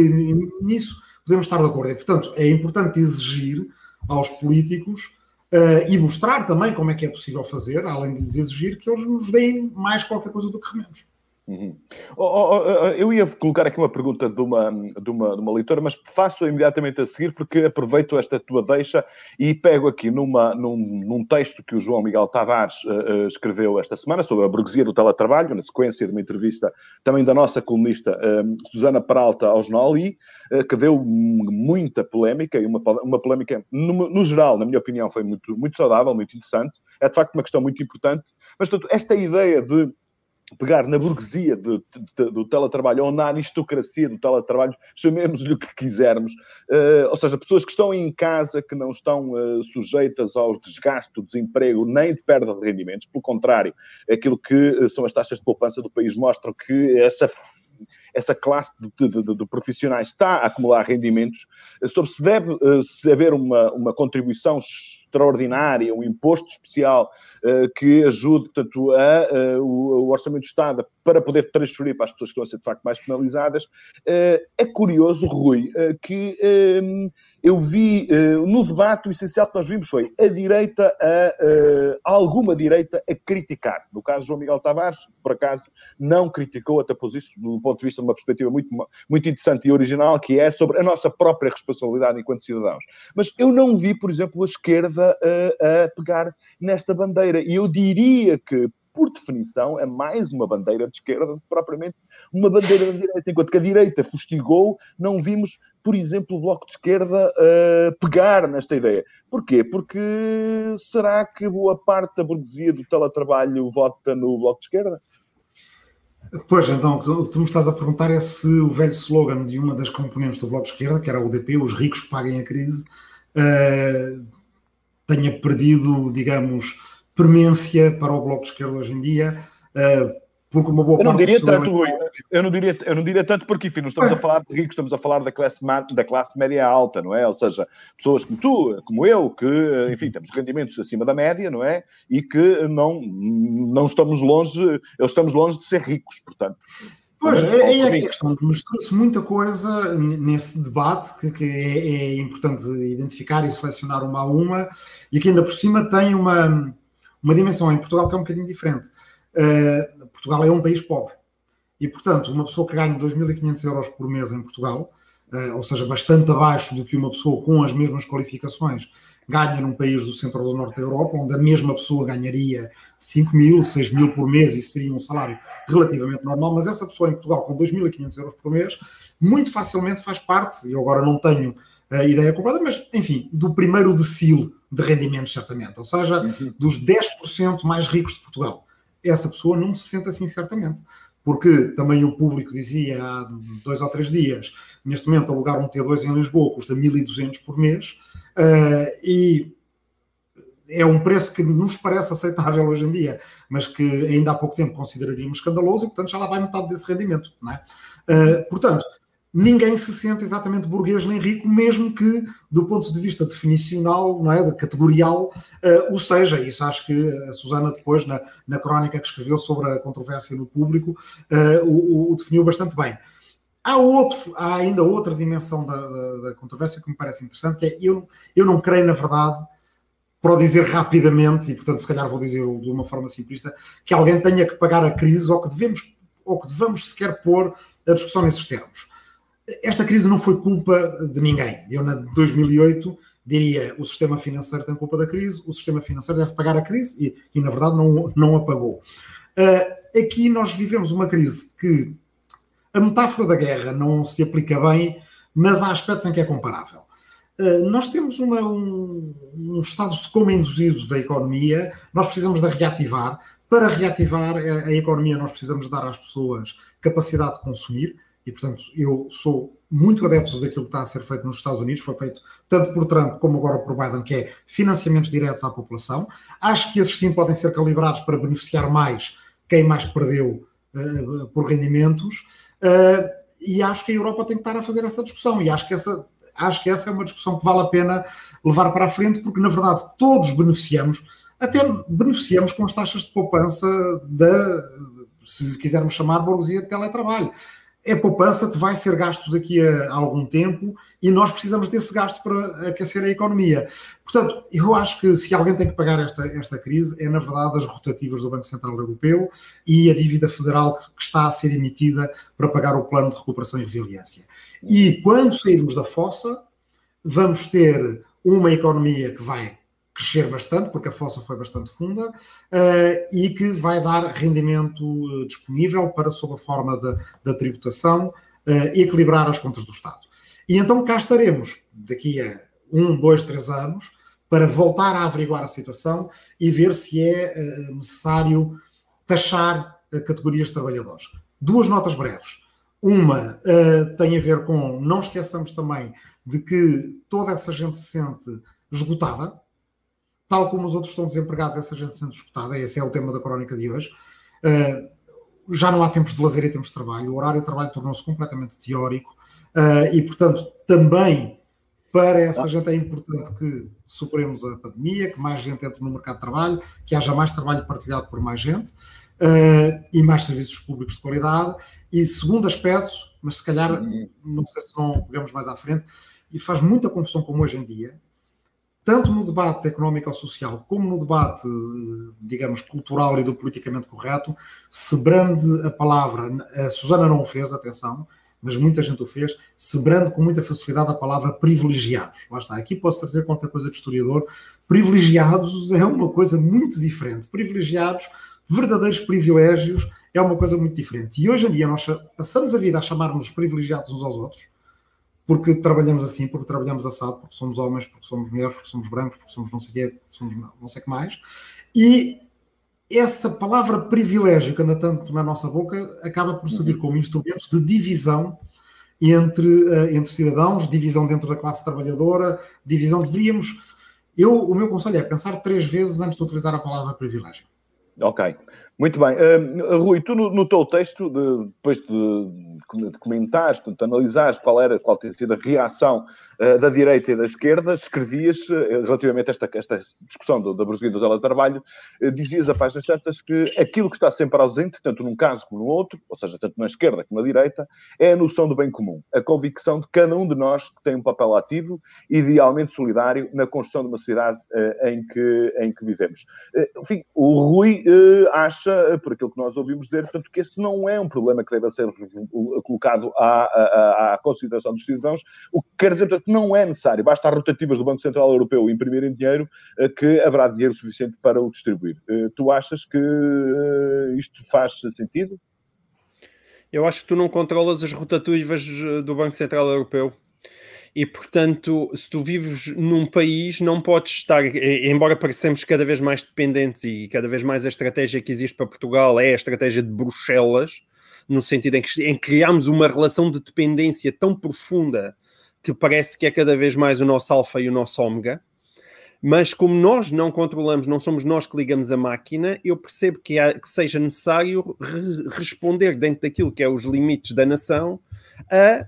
nisso podemos estar de acordo. E, portanto, é importante exigir aos políticos uh, e mostrar também como é que é possível fazer, além de lhes exigir, que eles nos deem mais qualquer coisa do que remendos. Uhum. Oh, oh, oh, oh, eu ia colocar aqui uma pergunta de uma, de, uma, de uma leitora, mas faço imediatamente a seguir porque aproveito esta tua deixa e pego aqui numa, num, num texto que o João Miguel Tavares uh, escreveu esta semana sobre a burguesia do teletrabalho, na sequência de uma entrevista também da nossa colunista uh, Susana Peralta ao Jornal I, uh, que deu muita polémica e uma, uma polémica, no, no, geral, na minha opinião, foi muito, muito saudável, muito interessante. É de facto uma questão muito importante, mas portanto, esta ideia de pegar na burguesia de, de, do teletrabalho ou na aristocracia do teletrabalho, chamemos-lhe o que quisermos, uh, ou seja, pessoas que estão em casa, que não estão uh, sujeitas aos desgastes desemprego nem de perda de rendimentos, pelo contrário, aquilo que uh, são as taxas de poupança do país mostram que essa essa classe de, de, de, profissionais está a acumular rendimentos, sobre se deve se haver uma, uma contribuição extraordinária, um imposto especial uh, que ajude, portanto, a, uh, o, o, Orçamento do Estado para poder transferir para as pessoas que estão a ser, de facto, mais penalizadas. Uh, é curioso, Rui, que eu vi no debate, o essencial que nós vimos foi a direita, a, alguma direita, a criticar. No caso, João Miguel Tavares, por acaso, não criticou, até pôs isso do ponto de vista de uma perspectiva muito, muito interessante e original, que é sobre a nossa própria responsabilidade enquanto cidadãos. Mas eu não vi, por exemplo, a esquerda a, a pegar nesta bandeira. E eu diria que, por definição, é mais uma bandeira de esquerda do que propriamente uma bandeira da direita. Enquanto que a direita fustigou, não vimos, por exemplo, o Bloco de Esquerda uh, pegar nesta ideia. Porquê? Porque será que boa parte da burguesia do teletrabalho vota no Bloco de Esquerda? Pois, então, o que tu me estás a perguntar é se o velho slogan de uma das componentes do Bloco de Esquerda, que era o UDP, os ricos que paguem a crise, uh, tenha perdido, digamos, premência para o Bloco de Esquerda hoje em dia, uh, porque uma boa eu não parte diria tanto, Rui, eu não diria, eu não diria tanto porque, enfim, não estamos a falar de ricos, estamos a falar da classe, da classe média alta, não é? Ou seja, pessoas como tu, como eu, que, enfim, temos rendimentos acima da média, não é? E que não, não estamos longe, estamos longe de ser ricos, portanto. Pois, é, é a questão, mistura-se muita coisa nesse debate que, que é, é, importante identificar e selecionar uma a uma, e que ainda por cima tem uma, uma dimensão em Portugal que é um bocadinho diferente. Uh, Portugal é um país pobre, e portanto, uma pessoa que ganha 2.500 euros por mês em Portugal, uh, ou seja, bastante abaixo do que uma pessoa com as mesmas qualificações ganha num país do centro ou do norte da Europa, onde a mesma pessoa ganharia 5 mil, 6 mil por mês e seria um salário relativamente normal, mas essa pessoa em Portugal com 2.500 euros por mês, muito facilmente faz parte, e agora não tenho a ideia completa, mas enfim, do primeiro decil de rendimentos, certamente, ou seja, uhum. dos 10% mais ricos de Portugal. Essa pessoa não se sente assim, certamente porque também o público dizia há dois ou três dias, neste momento alugar um T2 em Lisboa custa 1.200 por mês, uh, e é um preço que nos parece aceitável hoje em dia, mas que ainda há pouco tempo consideraríamos escandaloso, e portanto já lá vai metade desse rendimento. Não é? Uh, portanto, ninguém se sente exatamente burguês nem rico, mesmo que do ponto de vista definicional, não é, categorial, uh, o seja. Isso acho que a Susana depois, na, na crónica que escreveu sobre a controvérsia no público, uh, o, o, definiu bastante bem. Há, outro, há ainda outra dimensão da, da, da, controvérsia que me parece interessante, que é eu, eu não creio, na verdade, para o dizer rapidamente, e portanto se calhar vou dizer de uma forma simplista, que alguém tenha que pagar a crise ou que devemos ou que devemos sequer pôr a discussão nesses termos esta crise não foi culpa de ninguém. Eu, na 2008, diria o sistema financeiro tem culpa da crise, o sistema financeiro deve pagar a crise e, e na verdade, não, não a pagou. Uh, aqui nós vivemos uma crise que a metáfora da guerra não se aplica bem, mas há aspectos em que é comparável. Uh, nós temos uma, um, um, estado de coma induzido da economia, nós precisamos de reativar. Para reativar a, a economia, nós precisamos dar às pessoas capacidade de consumir, e, portanto, eu sou muito adepto daquilo que está a ser feito nos Estados Unidos, foi feito tanto por Trump como agora por Biden, que é financiamentos diretos à população. Acho que esses sim podem ser calibrados para beneficiar mais quem mais perdeu uh, por rendimentos. Uh, e acho que a Europa tem que estar a fazer essa discussão. E acho que essa, acho que essa é uma discussão que vale a pena levar para a frente, porque na verdade todos beneficiamos, até beneficiamos com as taxas de poupança da, se quisermos chamar, burguesia de teletrabalho é poupança que vai ser gasto daqui a algum tempo e nós precisamos desse gasto para aquecer a economia. Portanto, eu acho que se alguém tem que pagar esta, esta crise é, na verdade, as rotativas do Banco Central Europeu e a dívida federal que, que está a ser emitida para pagar o plano de recuperação e resiliência. E quando sairmos da fossa, vamos ter uma economia que vai crescer bastante, porque a fossa foi bastante funda, uh, e que vai dar rendimento uh, disponível para, sob a forma da tributação, uh, equilibrar as contas do Estado. E então cá estaremos, daqui a um, dois, três anos, para voltar a averiguar a situação e ver se é necessário taxar categorias de trabalhadores. Duas notas breves. Uma uh, tem a ver com, não esqueçamos também de que toda essa gente se sente esgotada, tal como os outros estão desempregados, essa gente se sente esgotada, esse é o tema da crónica de hoje. Uh, já não há tempos de lazer e tempos de trabalho, o horário de trabalho tornou-se completamente teórico uh, e, portanto, também para essa ah. gente é importante que superemos a pandemia, que mais gente entre no mercado de trabalho, que haja mais trabalho partilhado por mais gente uh, e mais serviços públicos de qualidade. E segundo aspecto, mas se calhar, uhum. não sei se não pegamos mais à frente, e faz muita confusão como hoje em dia, tanto no debate económico ou social, como no debate, digamos, cultural e do politicamente correto, se brande a palavra, a Susana não o fez, atenção, mas muita gente o fez, se brande com muita facilidade a palavra privilegiados. Lá está, aqui posso trazer qualquer coisa de historiador. Privilegiados é uma coisa muito diferente. Privilegiados verdadeiros privilégios é uma coisa muito diferente. E hoje em dia nós passamos a vida a chamarmos privilegiados uns aos outros, porque trabalhamos assim, porque trabalhamos assado, porque somos homens, porque somos mulheres, porque somos brancos, porque somos não sei o quê, porque somos não sei o que mais. E essa palavra privilégio que anda tanto na nossa boca acaba por servir uhum. como instrumento de divisão entre, uh, entre cidadãos, divisão dentro da classe trabalhadora, divisão. Deveríamos. Eu, o meu conselho é pensar três vezes antes de utilizar a palavra privilégio. Ok, muito bem. Uh, Rui, tu no, no teu texto, de, depois de, de comentares, de analisares qual era, qual tinha sido a reação uh, da direita e da esquerda, escrevias, uh, relativamente a esta, esta discussão do, da burguesia do teletrabalho, uh, dizias a páginas tantas que aquilo que está sempre ausente, tanto num caso como no outro, ou seja, tanto na esquerda como na direita, é a noção do bem comum, a convicção de cada um de nós que tem um papel ativo, idealmente solidário, na construção de uma sociedade em, que, em que vivemos. enfim, o Rui acha por aquilo que nós ouvimos dizer, portanto, que esse não é um problema que deve ser colocado à, à, à consideração dos cidadãos, o que quer dizer, portanto, que não é necessário, basta as rotativas do Banco Central Europeu imprimirem dinheiro, eh, que haverá dinheiro suficiente para o distribuir. Eh, tu achas que eh, isto faz sentido? Eu acho que tu não controlas as rotativas do Banco Central Europeu e portanto, se tu vives num país, não podes estar, embora parecemos cada vez mais dependentes e cada vez mais a estratégia que existe para Portugal é a estratégia de Bruxelas, no sentido em que, em criamos uma relação de dependência tão profunda que parece que é cada vez mais o nosso alfa e o nosso ômega. Mas como nós não controlamos, não somos nós que ligamos a máquina, eu percebo que, há, que seja necessário re responder dentro daquilo que é os limites da nação a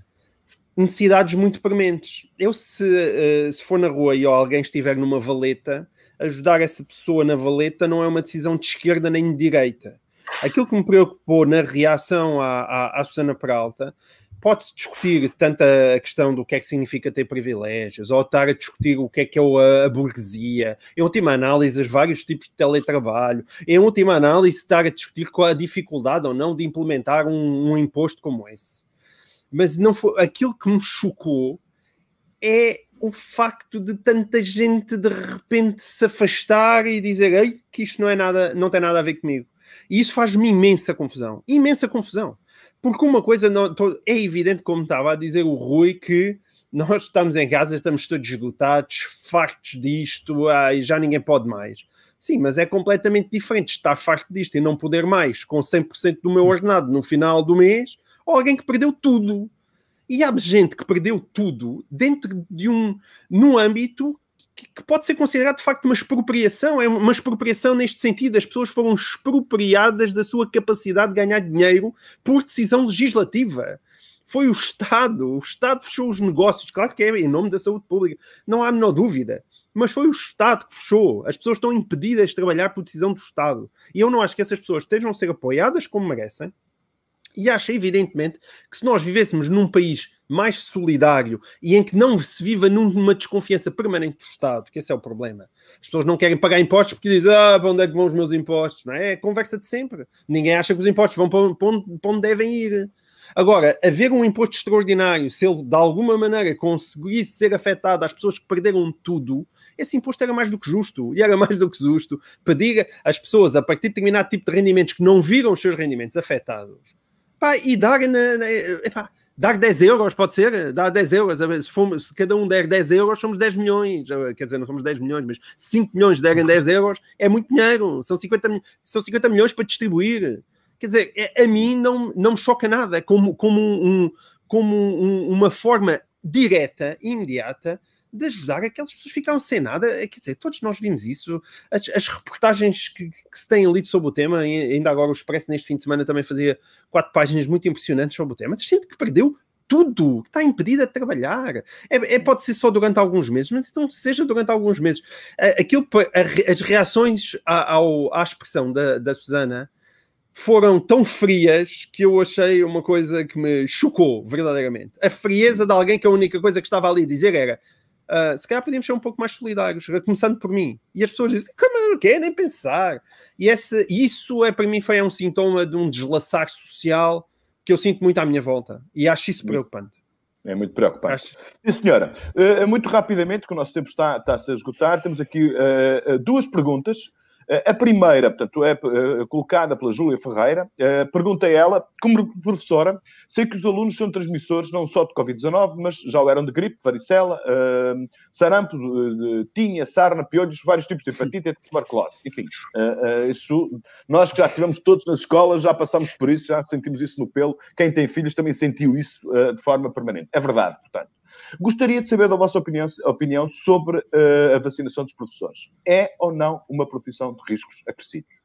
necessidades muito prementes. Eu, se, uh, se for na rua e alguém estiver numa valeta, ajudar essa pessoa na valeta não é uma decisão de esquerda nem de direita. Aquilo que me preocupou na reação à, à, à Susana Peralta pode-se discutir tanto a questão do que é que significa ter privilégios, ou estar a discutir o que é que é a, burguesia, em última análise, os vários tipos de teletrabalho, em última análise, estar a discutir qual a dificuldade ou não de implementar um, um imposto como esse mas não foi aquilo que me chocou é o facto de tanta gente de repente se afastar e dizer Ei, que isto não é nada, não tem nada a ver comigo. E isso faz-me imensa confusão, imensa confusão. Porque uma coisa não, é evidente, como estava a dizer o Rui, que nós estamos em casa, estamos todos esgotados, fartos disto, ah, já ninguém pode mais. Sim, mas é completamente diferente estar farto disto e não poder mais, com 100% do meu ordenado no final do mês, ou alguém que perdeu tudo. E há gente que perdeu tudo dentro de um num âmbito que, que pode ser considerado de facto uma expropriação, é uma expropriação neste sentido, as pessoas foram expropriadas da sua capacidade de ganhar dinheiro por decisão legislativa. Foi o Estado, o Estado fechou os negócios, claro que é em nome da saúde pública, não há a menor dúvida mas foi o Estado que fechou. As pessoas estão impedidas de trabalhar por decisão do Estado. E eu não acho que essas pessoas estejam a ser apoiadas como merecem, e acho evidentemente que se nós vivêssemos num país mais solidário e em que não se viva numa desconfiança permanente do Estado, que esse é o problema. As pessoas não querem pagar impostos porque dizem, ah, para onde é que vão os meus impostos? Não é? é conversa de sempre. Ninguém acha que os impostos vão para onde, para onde devem ir. Agora, haver um imposto extraordinário, se ele de alguma maneira conseguisse ser afetado às pessoas que perderam tudo, esse imposto era mais do que justo. E era mais do que justo pedir às pessoas, a partir de determinado tipo de rendimentos que não viram os seus rendimentos afetados, Pá, e dar, na, na, epá, dar 10 euros, pode ser? Dar 10 euros. Se, fomos, se cada um der 10 euros, somos 10 milhões. Quer dizer, não somos 10 milhões, mas 5 milhões derem 10 euros é muito dinheiro. São 50, são 50 milhões para distribuir. Quer dizer, é, a mim não, não me choca nada, é como, como, um, como um, uma forma direta, imediata, de ajudar aquelas pessoas que ficaram sem nada. Quer dizer, todos nós vimos isso. As, as reportagens que, que, se têm lido sobre o tema, ainda agora o Expresso neste fim de semana também fazia quatro páginas muito impressionantes sobre o tema. Gente que perdeu tudo, que está impedida de trabalhar. É, é, pode ser só durante alguns meses, mas então seja durante alguns meses. Aquilo, as reações à, ao, à expressão da, da Susana foram tão frias que eu achei uma coisa que me chocou, verdadeiramente. A frieza de alguém que a única coisa que estava ali a dizer era Uh, se calhar podíamos ser um pouco mais solidários, começando por mim. E as pessoas dizem, como não quer nem pensar. E esse, isso é para mim foi um sintoma de um deslaçar social que eu sinto muito à minha volta. E acho isso preocupante. É muito preocupante. Sim, senhora. Uh, muito rapidamente, que o nosso tempo está, está -se a esgotar, temos aqui uh, duas perguntas. A primeira, portanto, é eh, colocada pela Júlia Ferreira. Eh, pergunta ela, como professora, sei que os alunos são transmissores não só de Covid-19, mas já o eram de gripe, varicela, eh, sarampo, tinha, sarna, piolhos, vários tipos de hepatite e tuberculose. Enfim, isso, nós que já estivemos todos nas escolas, já passamos por isso, já sentimos isso no pelo. Quem tem filhos também sentiu isso de forma permanente. É verdade, portanto. Gostaria de saber da vossa opinião, opinião sobre uh, a vacinação dos professores. É ou não uma profissão de riscos acrescidos?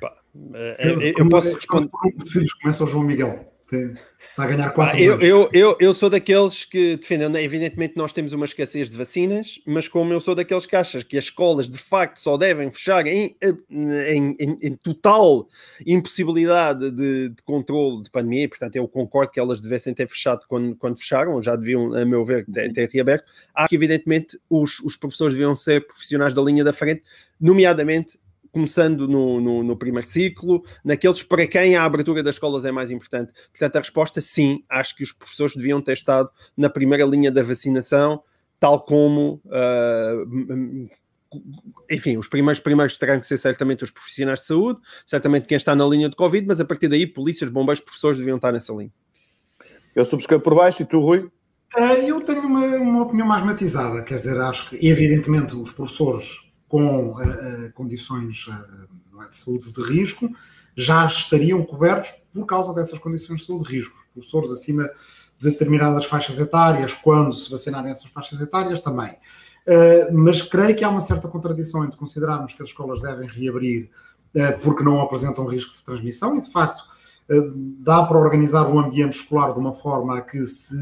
Pá, é, eu, eu posso responder. Os filhos começam o João Miguel está a ganhar 4 ah, eu, eu, eu, eu, sou daqueles que defendem, né, evidentemente nós temos uma escassez de vacinas, mas como eu sou daqueles que acham que as escolas de facto só devem fechar em, em, em, em total impossibilidade de, de, controle de pandemia, e, portanto eu concordo que elas devessem ter fechado quando, quando fecharam, já deviam, a meu ver, ter, ter reaberto. Acho que evidentemente os, os professores deviam ser profissionais da linha da frente, nomeadamente começando no, no, no, primeiro ciclo, naqueles para quem a abertura das escolas é mais importante. Portanto, a resposta sim, acho que os professores deviam ter estado na primeira linha da vacinação, tal como. Uh, enfim, os primeiros primeiros terão que ser certamente os profissionais de saúde, certamente quem está na linha de Covid, mas a partir daí, polícias, bombeiros, professores deviam estar nessa linha. Eu subscrevo por baixo e tu, Rui? Eh, eu tenho uma, uma opinião mais matizada, quer dizer, acho que, evidentemente, os professores com uh, uh, condições uh, de saúde de risco já estariam cobertos por causa dessas condições de saúde de risco. Professores acima de determinadas faixas etárias, quando se vacinarem essas faixas etárias, também. mas creio que há uma certa contradição entre considerarmos que as escolas devem reabrir porque não apresentam risco de transmissão e, de facto, dá para organizar o ambiente escolar de uma forma que se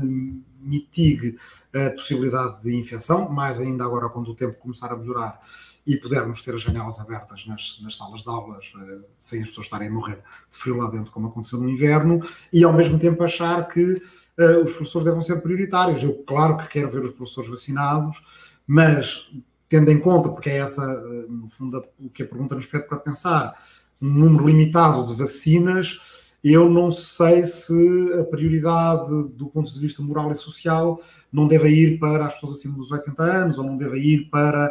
mitigue a possibilidade de infecção, mais ainda agora quando o tempo começar a melhorar e pudermos ter as janelas abertas nas, nas salas de aulas, uh, sem as pessoas estarem a morrer de frio lá dentro, como aconteceu no inverno, e ao mesmo tempo achar que uh, os professores devem ser prioritários. Eu, claro que quero ver os professores vacinados, mas tendo em conta, porque é essa, uh, no fundo, o que a pergunta nos pede para pensar, um número limitado de vacinas. Eu não sei se a prioridade do ponto de vista moral e social não deve ir para as pessoas acima dos 80 anos ou não deve ir para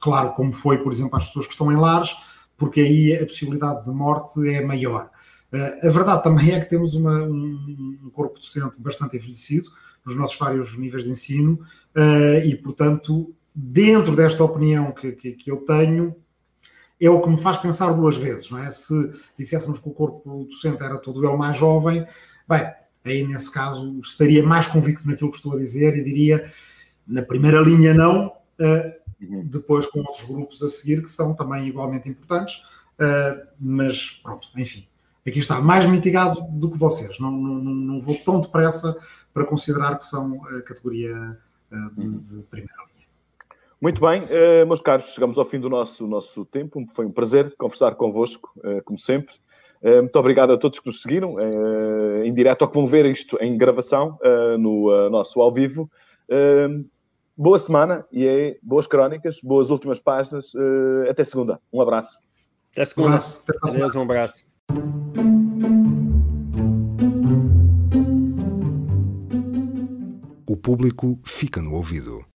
claro, como foi, por exemplo, as pessoas que estão em lares, porque aí a possibilidade de morte é maior. Uh, a verdade também é que temos uma, um, corpo docente bastante envelhecido nos nossos vários níveis de ensino uh, e, portanto, dentro desta opinião que, que, que, eu tenho, é o que me faz pensar duas vezes, não é? Se disséssemos que o corpo docente era todo ele mais jovem, bem, aí nesse caso estaria mais convicto naquilo que estou a dizer e diria na primeira linha não, uh, depois com outros grupos a seguir que são também igualmente importantes, uh, mas pronto, enfim, aqui está, mais mitigado do que vocês, não, não, não vou tão depressa para considerar que são a categoria uh, de, de, primeira linha. Muito bem, meus caros, chegamos ao fim do nosso, nosso tempo, foi um prazer conversar convosco, como sempre. Muito obrigado a todos que nos seguiram em direto ou que vão ver isto em gravação no nosso ao vivo boa semana e é boas crónicas, boas últimas páginas. Uh, até segunda. Um abraço. Até segunda. Um abraço. Até Adeus, um abraço. O público fica no ouvido.